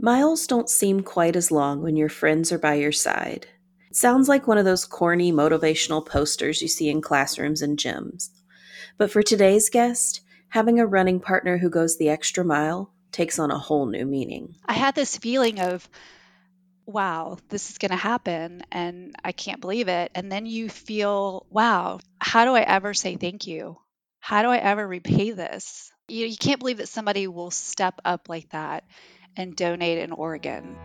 Miles don't seem quite as long when your friends are by your side. It sounds like one of those corny motivational posters you see in classrooms and gyms. But for today's guest, having a running partner who goes the extra mile takes on a whole new meaning. I had this feeling of, wow, this is going to happen and I can't believe it. And then you feel, wow, how do I ever say thank you? How do I ever repay this? You, you can't believe that somebody will step up like that and donate an organ.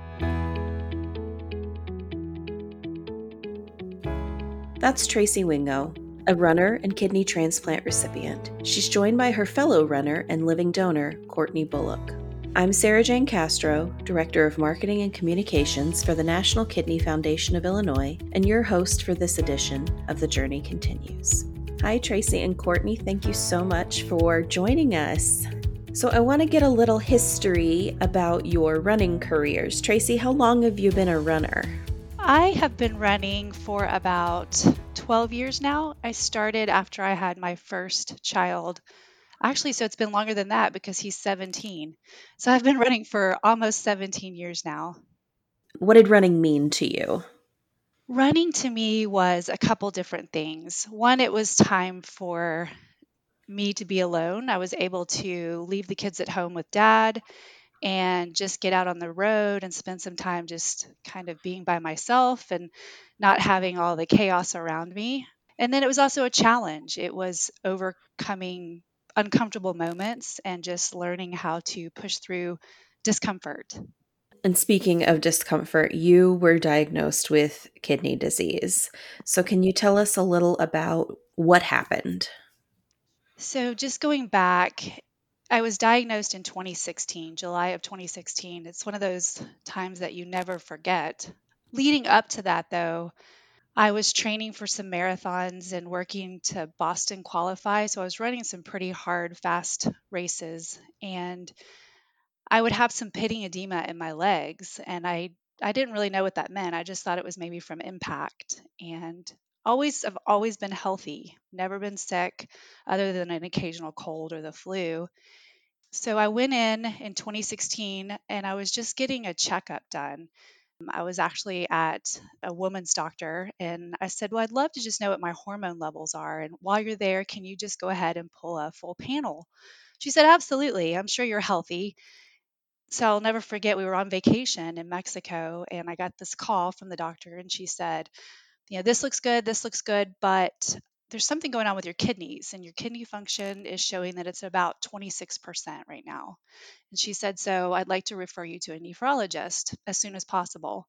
That's Tracy Wingo, a runner and kidney transplant recipient. She's joined by her fellow runner and living donor, Courtney Bullock. I'm Sarah Jane Castro, Director of Marketing and Communications for the National Kidney Foundation of Illinois, and your host for this edition of The Journey Continues. Hi, Tracy and Courtney. Thank you so much for joining us. So, I want to get a little history about your running careers. Tracy, how long have you been a runner? I have been running for about 12 years now. I started after I had my first child. Actually, so it's been longer than that because he's 17. So I've been running for almost 17 years now. What did running mean to you? Running to me was a couple different things. One, it was time for me to be alone. I was able to leave the kids at home with dad and just get out on the road and spend some time just kind of being by myself and not having all the chaos around me. And then it was also a challenge. It was overcoming uncomfortable moments and just learning how to push through discomfort. And speaking of discomfort, you were diagnosed with kidney disease. So, can you tell us a little about what happened? So, just going back, I was diagnosed in 2016, July of 2016. It's one of those times that you never forget. Leading up to that, though, I was training for some marathons and working to Boston qualify. So I was running some pretty hard, fast races. And I would have some pitting edema in my legs. And I, I didn't really know what that meant. I just thought it was maybe from impact. And always I've always been healthy, never been sick other than an occasional cold or the flu. So I went in in 2016 and I was just getting a checkup done. I was actually at a woman's doctor and I said, Well, I'd love to just know what my hormone levels are. And while you're there, can you just go ahead and pull a full panel? She said, Absolutely. I'm sure you're healthy. So I'll never forget, we were on vacation in Mexico and I got this call from the doctor and she said, You know, this looks good, this looks good, but there's something going on with your kidneys and your kidney function is showing that it's about 26% right now. And she said, So I'd like to refer you to a nephrologist as soon as possible.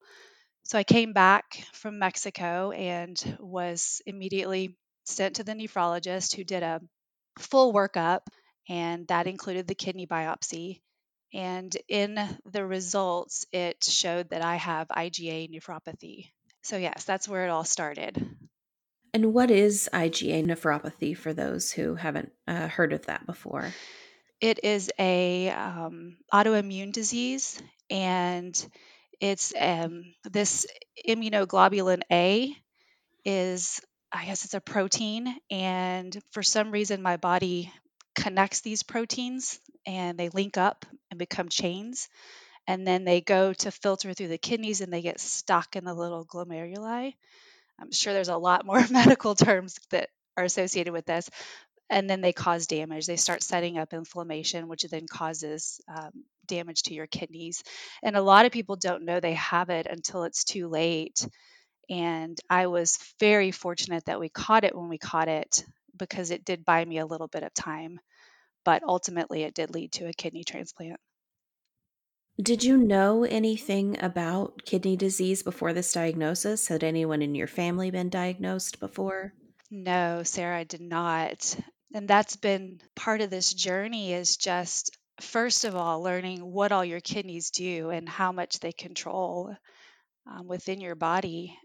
So I came back from Mexico and was immediately sent to the nephrologist who did a full workup, and that included the kidney biopsy. And in the results, it showed that I have IgA nephropathy. So, yes, that's where it all started. And what is IgA nephropathy for those who haven't uh, heard of that before? It is a um, autoimmune disease, and it's um, this immunoglobulin A is I guess it's a protein, and for some reason my body connects these proteins and they link up and become chains and then they go to filter through the kidneys and they get stuck in the little glomeruli I'm sure there's a lot more medical terms that are associated with this. And then they cause damage. They start setting up inflammation, which then causes um, damage to your kidneys. And a lot of people don't know they have it until it's too late. And I was very fortunate that we caught it when we caught it because it did buy me a little bit of time. But ultimately, it did lead to a kidney transplant. Did you know anything about kidney disease before this diagnosis? Had anyone in your family been diagnosed before? No, Sarah, I did not. And that's been part of this journey is just first of all learning what all your kidneys do and how much they control um, within your body.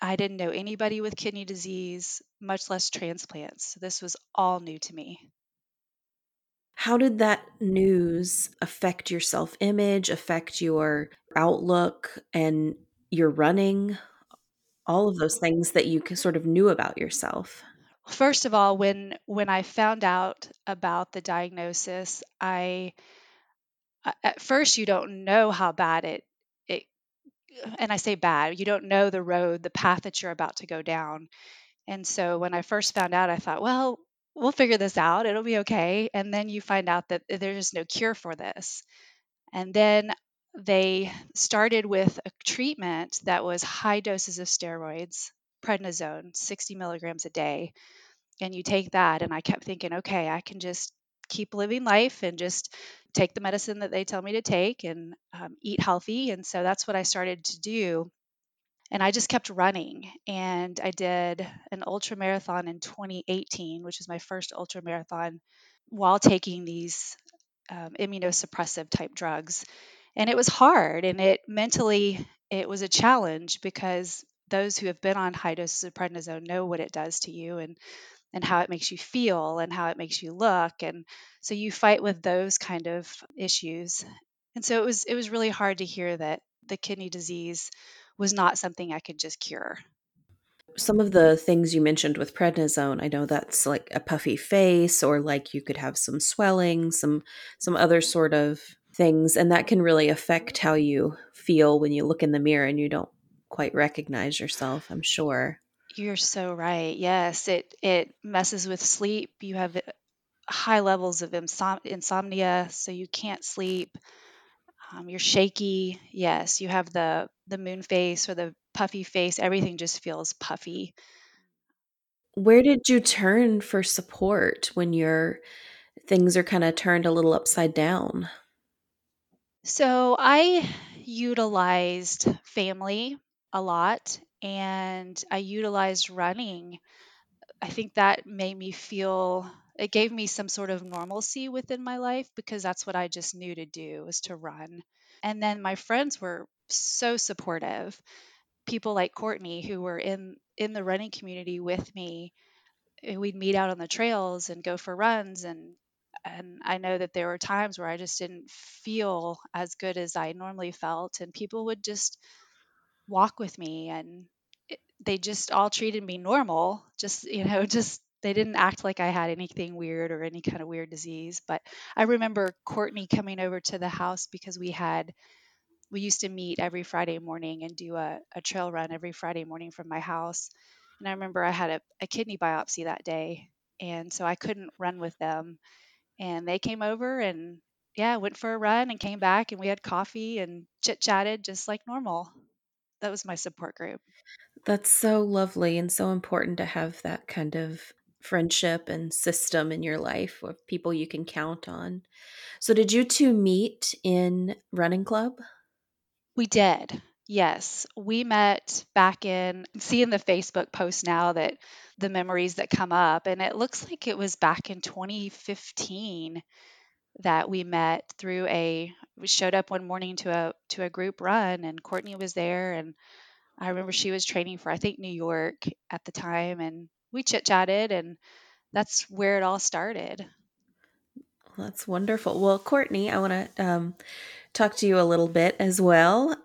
I didn't know anybody with kidney disease, much less transplants. So this was all new to me. How did that news affect your self image, affect your outlook and your running? All of those things that you sort of knew about yourself. First of all, when when I found out about the diagnosis, I at first you don't know how bad it it and I say bad, you don't know the road, the path that you're about to go down. And so when I first found out, I thought, well, we'll figure this out. It'll be okay. And then you find out that there's no cure for this. And then they started with a treatment that was high doses of steroids, prednisone, 60 milligrams a day. And you take that, and I kept thinking, okay, I can just keep living life and just take the medicine that they tell me to take and um, eat healthy. And so that's what I started to do. And I just kept running. And I did an ultra marathon in 2018, which was my first ultra marathon, while taking these um, immunosuppressive type drugs. And it was hard and it mentally, it was a challenge because those who have been on high doses of prednisone know what it does to you and and how it makes you feel and how it makes you look and so you fight with those kind of issues and so it was it was really hard to hear that the kidney disease was not something i could just cure some of the things you mentioned with prednisone i know that's like a puffy face or like you could have some swelling some some other sort of things and that can really affect how you feel when you look in the mirror and you don't quite recognize yourself i'm sure you're so right. Yes, it it messes with sleep. You have uh, high levels of insom- insomnia, so you can't sleep. Um, you're shaky. Yes, you have the the moon face or the puffy face. Everything just feels puffy. Where did you turn for support when your things are kind of turned a little upside down? So I utilized family a lot and I utilized running. I think that made me feel it gave me some sort of normalcy within my life because that's what I just knew to do was to run. And then my friends were so supportive. People like Courtney who were in in the running community with me. Eh, we'd meet out on the trails and go for runs and and I know that there were times where I just didn't feel as good as I normally felt and people would just walk with me and it, they just all treated me normal just you know just they didn't act like i had anything weird or any kind of weird disease but i remember courtney coming over to the house because we had we used to meet every friday morning and do a, a trail run every friday morning from my house and i remember i had a, a kidney biopsy that day and so i couldn't run with them and they came over and yeah went for a run and came back and we had coffee and chit chatted just like normal that was my support group. That's so lovely and so important to have that kind of friendship and system in your life of people you can count on. So, did you two meet in running club? We did. Yes, we met back in seeing the Facebook post now that the memories that come up, and it looks like it was back in 2015 that we met through a we showed up one morning to a to a group run and Courtney was there and I remember she was training for I think New York at the time and we chit chatted and that's where it all started. That's wonderful. Well, Courtney, I want to um, talk to you a little bit as well.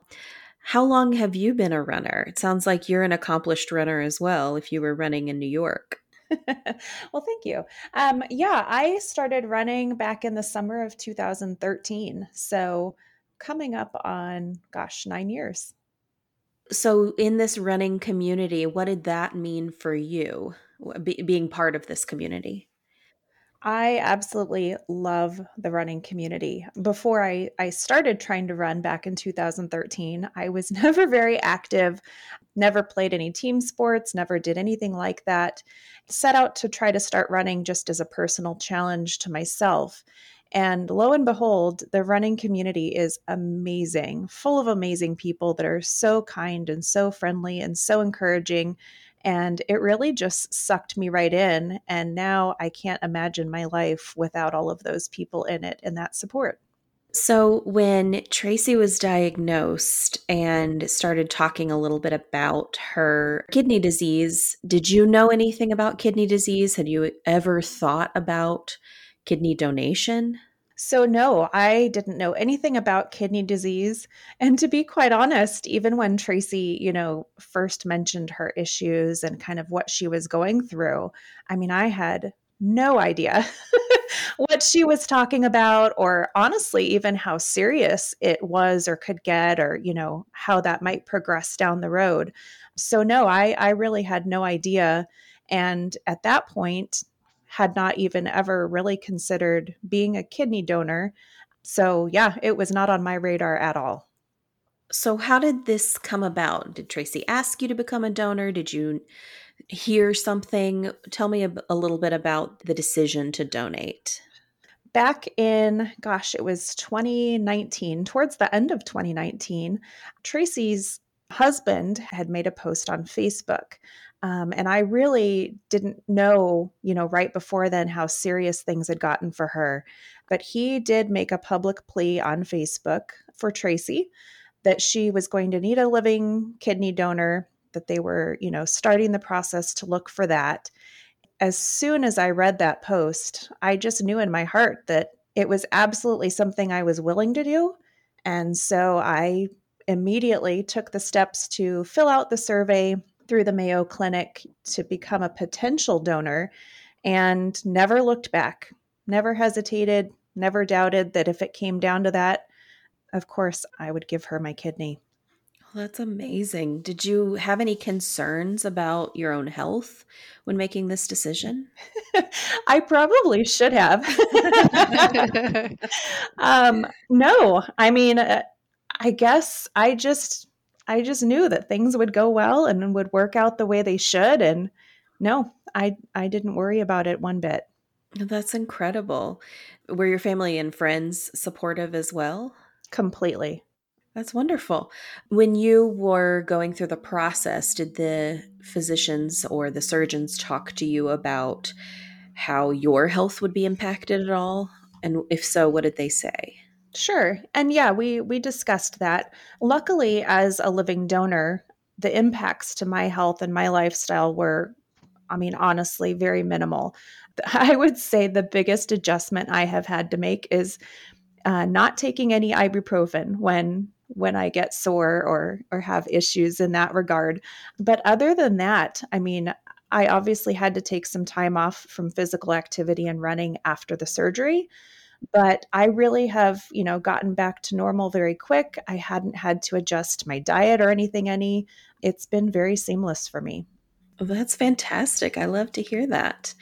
How long have you been a runner? It sounds like you're an accomplished runner as well if you were running in New York. well, thank you. Um, yeah, I started running back in the summer of 2013. So coming up on, gosh, nine years. So, in this running community, what did that mean for you, be, being part of this community? I absolutely love the running community. Before I, I started trying to run back in 2013, I was never very active, never played any team sports, never did anything like that. Set out to try to start running just as a personal challenge to myself. And lo and behold, the running community is amazing, full of amazing people that are so kind and so friendly and so encouraging. And it really just sucked me right in. And now I can't imagine my life without all of those people in it and that support. So, when Tracy was diagnosed and started talking a little bit about her kidney disease, did you know anything about kidney disease? Had you ever thought about kidney donation? So, no, I didn't know anything about kidney disease. And to be quite honest, even when Tracy, you know, first mentioned her issues and kind of what she was going through, I mean, I had no idea what she was talking about, or honestly, even how serious it was or could get, or, you know, how that might progress down the road. So, no, I, I really had no idea. And at that point, had not even ever really considered being a kidney donor. So, yeah, it was not on my radar at all. So, how did this come about? Did Tracy ask you to become a donor? Did you hear something? Tell me a, a little bit about the decision to donate. Back in, gosh, it was 2019, towards the end of 2019, Tracy's husband had made a post on Facebook. Um, and I really didn't know, you know, right before then how serious things had gotten for her. But he did make a public plea on Facebook for Tracy that she was going to need a living kidney donor, that they were, you know, starting the process to look for that. As soon as I read that post, I just knew in my heart that it was absolutely something I was willing to do. And so I immediately took the steps to fill out the survey through the Mayo Clinic to become a potential donor and never looked back, never hesitated, never doubted that if it came down to that, of course, I would give her my kidney. Well, that's amazing. Did you have any concerns about your own health when making this decision? I probably should have. um, no, I mean, uh, I guess I just I just knew that things would go well and would work out the way they should and no, I I didn't worry about it one bit. That's incredible. Were your family and friends supportive as well? Completely. That's wonderful. When you were going through the process, did the physicians or the surgeons talk to you about how your health would be impacted at all? And if so, what did they say? Sure. And yeah, we we discussed that. Luckily as a living donor, the impacts to my health and my lifestyle were I mean honestly very minimal. I would say the biggest adjustment I have had to make is uh, not taking any ibuprofen when when I get sore or or have issues in that regard. But other than that, I mean, I obviously had to take some time off from physical activity and running after the surgery but I really have, you know, gotten back to normal very quick. I hadn't had to adjust my diet or anything any. It's been very seamless for me. Well, that's fantastic. I love to hear that.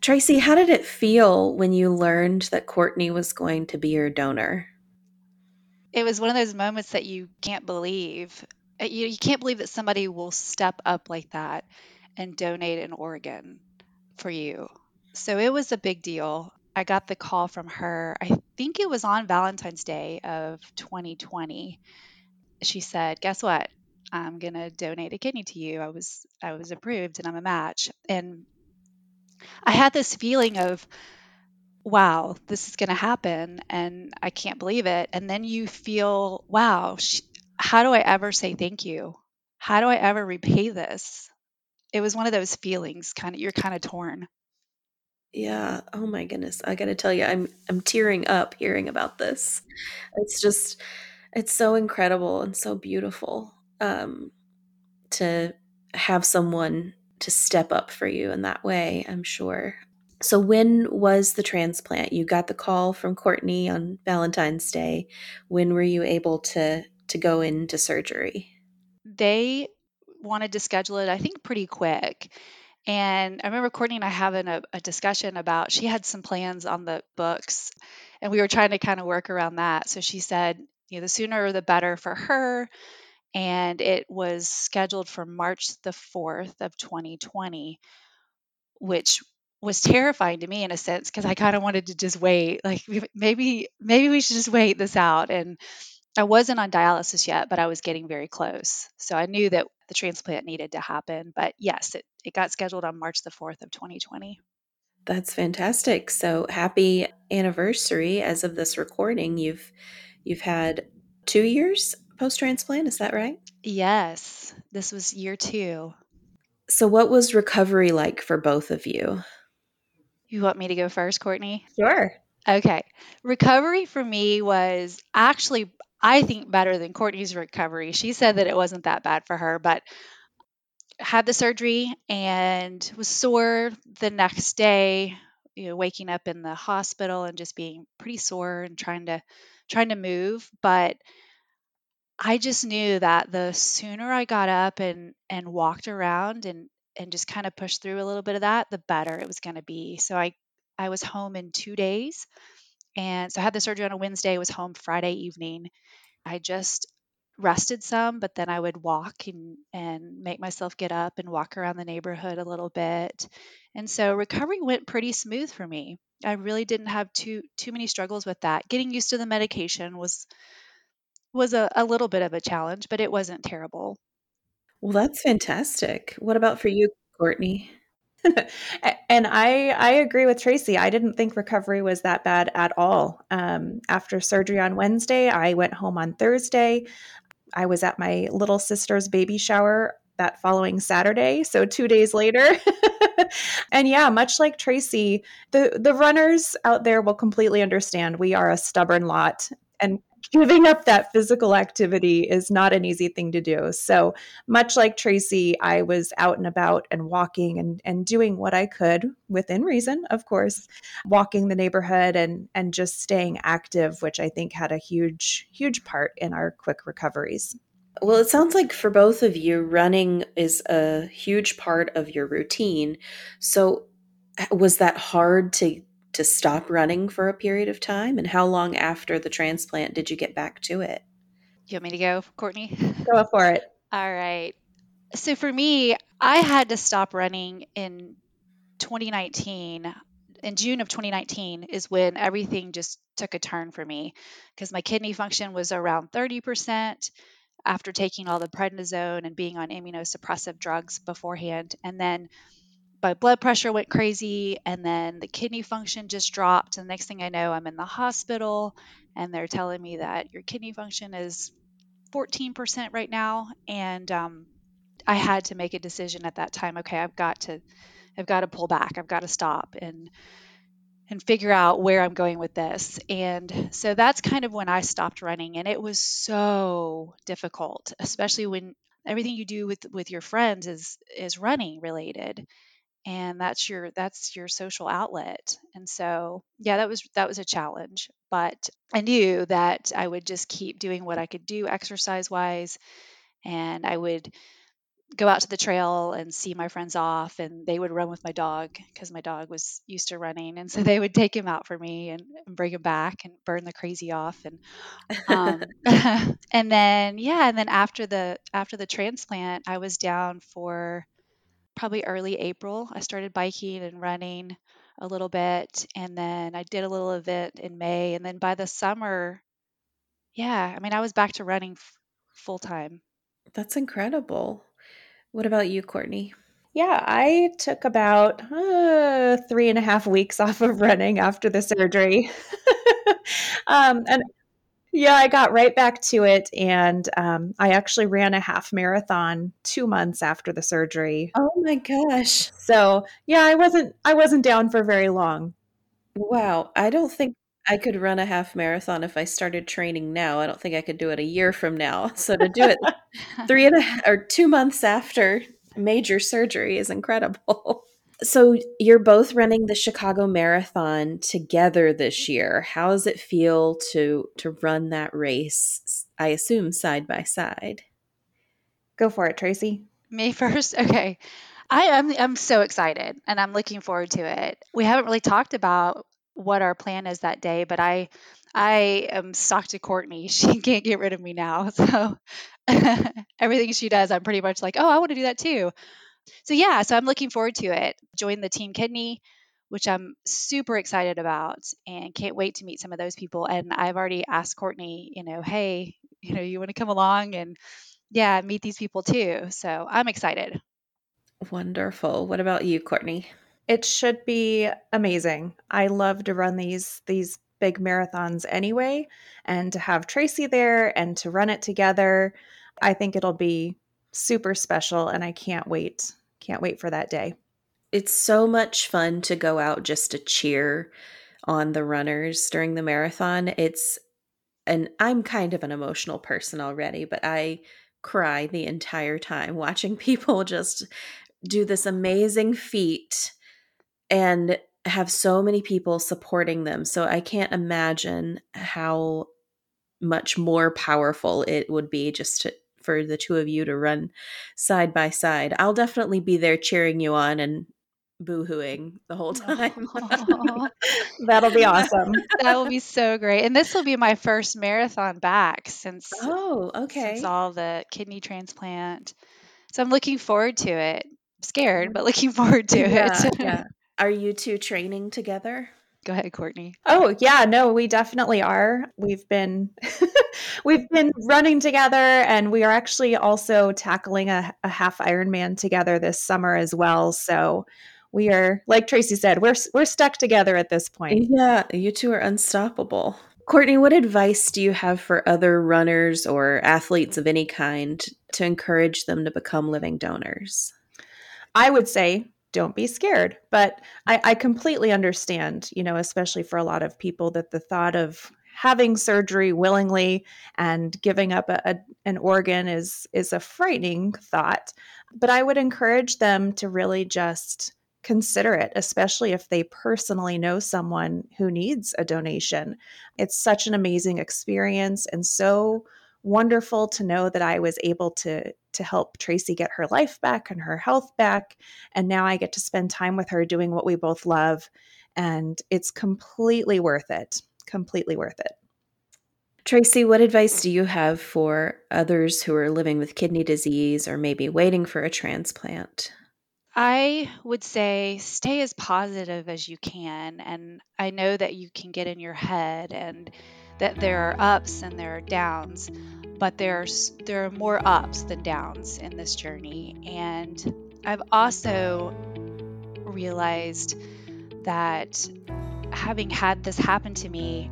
Tracy, how did it feel when you learned that Courtney was going to be your donor? It was one of those moments that you can't believe. Uh, you, you can't believe that somebody will step up like that and donate an organ for you. So it was a big deal. I got the call from her. I think it was on Valentine's Day of 2020. She said, "Guess what? I'm going to donate a kidney to you. I was I was approved and I'm a match." And I had this feeling of wow, this is going to happen and I can't believe it. And then you feel, wow, how do I ever say thank you? How do I ever repay this? It was one of those feelings kind of you're kind of torn. Yeah. Oh my goodness. I got to tell you, I'm I'm tearing up hearing about this. It's just it's so incredible and so beautiful um to have someone to step up for you in that way, I'm sure. So when was the transplant? You got the call from Courtney on Valentine's Day. When were you able to to go into surgery? They wanted to schedule it I think pretty quick. And I remember Courtney and I having a, a, discussion about she had some plans on the books and we were trying to kind of work around that. So she said, you know, the sooner the better for her. And it was scheduled for March the 4th of 2020, which was terrifying to me in a sense because I kind of wanted to just wait. Like maybe maybe we should just wait this out. And I wasn't on dialysis yet, but I was getting very close. So I knew that the transplant needed to happen. But yes, it, it got scheduled on March the 4th of 2020. That's fantastic. So happy anniversary as of this recording. You've you've had 2 years post transplant, is that right? Yes. This was year 2. So what was recovery like for both of you? You want me to go first, Courtney? Sure. Okay. Recovery for me was actually I think better than Courtney's recovery. She said that it wasn't that bad for her, but had the surgery and was sore the next day. you know, waking up in the hospital and just being pretty sore and trying to trying to move, but I just knew that the sooner I got up and and walked around and and just kind of pushed through a little bit of that, the better it was going to be. So I I was home in 2 days. And so I had the surgery on a Wednesday, was home Friday evening. I just rested some, but then I would walk and, and make myself get up and walk around the neighborhood a little bit. And so recovery went pretty smooth for me. I really didn't have too too many struggles with that. Getting used to the medication was was a, a little bit of a challenge, but it wasn't terrible. Well, that's fantastic. What about for you, Courtney? And I I agree with Tracy. I didn't think recovery was that bad at all. Um, after surgery on Wednesday, I went home on Thursday. I was at my little sister's baby shower that following Saturday, so 2 days later. and yeah, much like Tracy, the the runners out there will completely understand we are a stubborn lot and giving up that physical activity is not an easy thing to do. So, much like Tracy, I was out and about and walking and, and doing what I could within reason, of course, walking the neighborhood and, and just staying active, which I think had a huge, huge part in our quick recoveries. Well, it sounds like for both of you, running is a huge part of your routine. So, was that hard to to stop running for a period of time? And how long after the transplant did you get back to it? You want me to go, Courtney? Go for it. All right. So for me, I had to stop running in 2019. In June of 2019 is when everything just took a turn for me because my kidney function was around 30% after taking all the prednisone and being on immunosuppressive drugs beforehand. And then my blood pressure went crazy and then the kidney function just dropped and the next thing i know i'm in the hospital and they're telling me that your kidney function is 14% right now and um, i had to make a decision at that time okay i've got to i've got to pull back i've got to stop and and figure out where i'm going with this. And so that's kind of when i stopped running and it was so difficult especially when everything you do with with your friends is is running related and that's your that's your social outlet. And so yeah that was that was a challenge but i knew that i would just keep doing what i could do exercise wise and i would go out to the trail and see my friends off and they would run with my dog because my dog was used to running and so they would take him out for me and, and bring him back and burn the crazy off and um, and then yeah and then after the after the transplant i was down for probably early April, I started biking and running a little bit. And then I did a little event in May. And then by the summer, yeah, I mean, I was back to running f- full time. That's incredible. What about you, Courtney? Yeah, I took about uh, three and a half weeks off of running after the surgery. um, and yeah, I got right back to it, and um, I actually ran a half marathon two months after the surgery. Oh my gosh! So yeah, I wasn't I wasn't down for very long. Wow, I don't think I could run a half marathon if I started training now. I don't think I could do it a year from now. So to do it three and a or two months after major surgery is incredible. So you're both running the Chicago Marathon together this year. How does it feel to to run that race? I assume side by side. Go for it, Tracy. Me first. Okay. I am I'm so excited and I'm looking forward to it. We haven't really talked about what our plan is that day, but I I am stuck to Courtney. She can't get rid of me now. So everything she does, I'm pretty much like, oh, I want to do that too so yeah, so I'm looking forward to it. Join the Team Kidney, which I'm super excited about and can't wait to meet some of those people. And I've already asked Courtney, you know, hey, you know, you want to come along and yeah, meet these people too. So I'm excited. Wonderful. What about you, Courtney? It should be amazing. I love to run these these big marathons anyway, and to have Tracy there and to run it together, I think it'll be super special and I can't wait. Can't wait for that day. It's so much fun to go out just to cheer on the runners during the marathon. It's and I'm kind of an emotional person already, but I cry the entire time watching people just do this amazing feat and have so many people supporting them. So I can't imagine how much more powerful it would be just to, for the two of you to run side by side. I'll definitely be there cheering you on and boohooing the whole time. That'll be awesome. that will be so great. And this will be my first marathon back since Oh, okay. since all the kidney transplant. So I'm looking forward to it. scared, but looking forward to yeah, it. yeah. Are you two training together? Go ahead, Courtney. Oh yeah, no, we definitely are. We've been we've been running together, and we are actually also tackling a, a half Ironman together this summer as well. So we are, like Tracy said, we're we're stuck together at this point. Yeah, you two are unstoppable. Courtney, what advice do you have for other runners or athletes of any kind to encourage them to become living donors? I would say don't be scared. But I, I, completely understand, you know, especially for a lot of people, that the thought of having surgery willingly and giving up a, a, an organ is is a frightening thought. But I would encourage them to really just consider it, especially if they personally know someone who needs a donation. It's such an amazing experience and so wonderful to know that I was able to to help Tracy get her life back and her health back and now I get to spend time with her doing what we both love and it's completely worth it. Completely worth it. Tracy, what advice do you have for others who are living with kidney disease or maybe waiting for a transplant? I would say stay as positive as you can. And I know that you can get in your head and that there are ups and there are downs, but there's there are more ups than downs in this journey. And I've also realized that having had this happen to me,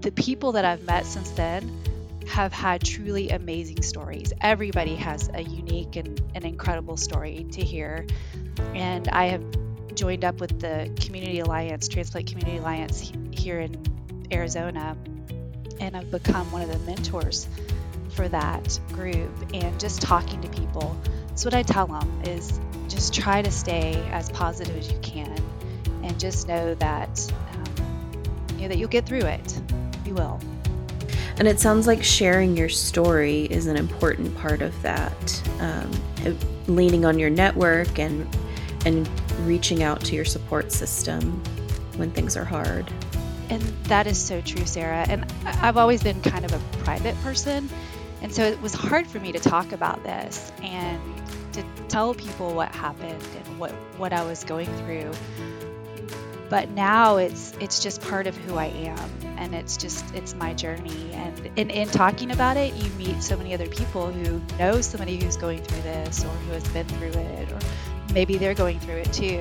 the people that I've met since then have had truly amazing stories. Everybody has a unique and an incredible story to hear. And I have joined up with the Community Alliance, Transplant Community Alliance here in Arizona, and I've become one of the mentors for that group. And just talking to people, that's what I tell them is just try to stay as positive as you can, and just know that um, you know that you'll get through it. You will. And it sounds like sharing your story is an important part of that. Um, leaning on your network and and reaching out to your support system when things are hard. And that is so true, Sarah. And I've always been kind of a private person. And so it was hard for me to talk about this and to tell people what happened and what, what I was going through. But now it's it's just part of who I am and it's just it's my journey. And in, in talking about it you meet so many other people who know somebody who's going through this or who has been through it or maybe they're going through it too.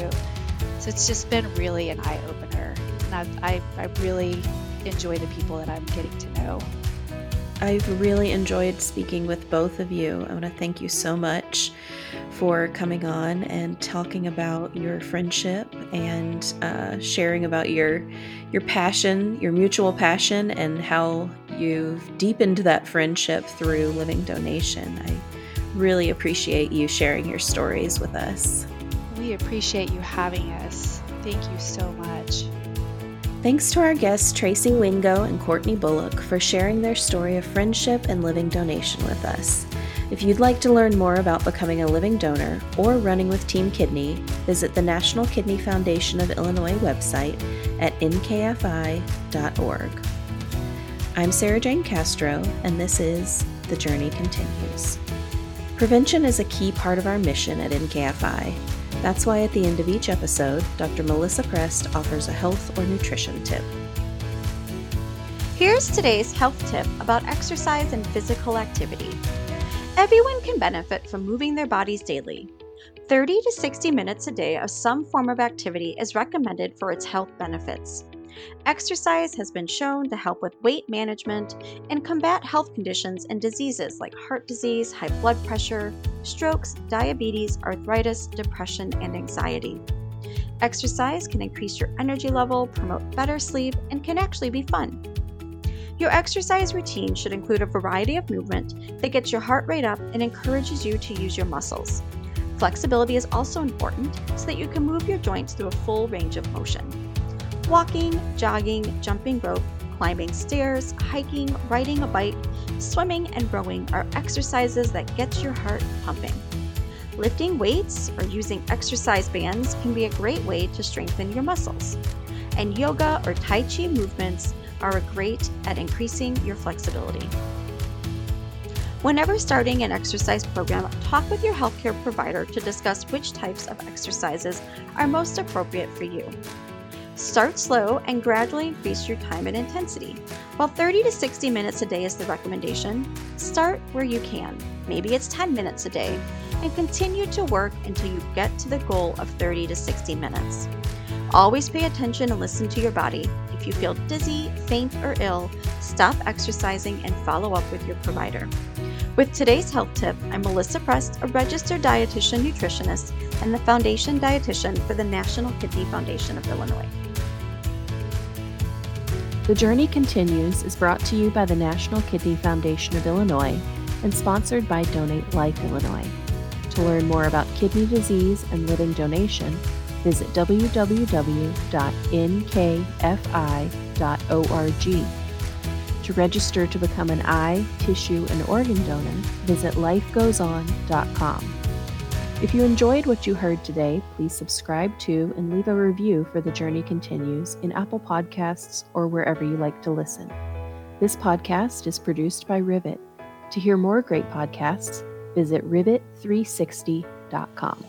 So it's just been really an eye-opener and I've, I, I really enjoy the people that i'm getting to know I've really enjoyed speaking with both of you. I want to thank you so much for coming on and talking about your friendship and uh, sharing about your your passion, your mutual passion, and how you've deepened that friendship through living donation. I really appreciate you sharing your stories with us. We appreciate you having us. Thank you so much. Thanks to our guests Tracy Wingo and Courtney Bullock for sharing their story of friendship and living donation with us. If you'd like to learn more about becoming a living donor or running with Team Kidney, visit the National Kidney Foundation of Illinois website at nkfi.org. I'm Sarah Jane Castro, and this is The Journey Continues. Prevention is a key part of our mission at NKFI that's why at the end of each episode, Dr. Melissa Prest offers a health or nutrition tip. Here's today's health tip about exercise and physical activity. Everyone can benefit from moving their bodies daily. 30 to 60 minutes a day of some form of activity is recommended for its health benefits. Exercise has been shown to help with weight management and combat health conditions and diseases like heart disease, high blood pressure, strokes, diabetes, arthritis, depression, and anxiety. Exercise can increase your energy level, promote better sleep, and can actually be fun. Your exercise routine should include a variety of movement that gets your heart rate up and encourages you to use your muscles. Flexibility is also important so that you can move your joints through a full range of motion. Walking, jogging, jumping rope, climbing stairs, hiking, riding a bike, swimming, and rowing are exercises that get your heart pumping. Lifting weights or using exercise bands can be a great way to strengthen your muscles. And yoga or Tai Chi movements are great at increasing your flexibility. Whenever starting an exercise program, talk with your healthcare provider to discuss which types of exercises are most appropriate for you. Start slow and gradually increase your time and intensity. While 30 to 60 minutes a day is the recommendation, start where you can. Maybe it's 10 minutes a day, and continue to work until you get to the goal of 30 to 60 minutes. Always pay attention and listen to your body. If you feel dizzy, faint, or ill, stop exercising and follow up with your provider. With today's health tip, I'm Melissa Prest, a registered dietitian nutritionist and the foundation dietitian for the National Kidney Foundation of Illinois. The Journey Continues is brought to you by the National Kidney Foundation of Illinois and sponsored by Donate Life Illinois. To learn more about kidney disease and living donation, visit www.nkfi.org. To register to become an eye, tissue, and organ donor, visit lifegoeson.com. If you enjoyed what you heard today, please subscribe to and leave a review for The Journey Continues in Apple Podcasts or wherever you like to listen. This podcast is produced by Rivet. To hear more great podcasts, visit rivet360.com.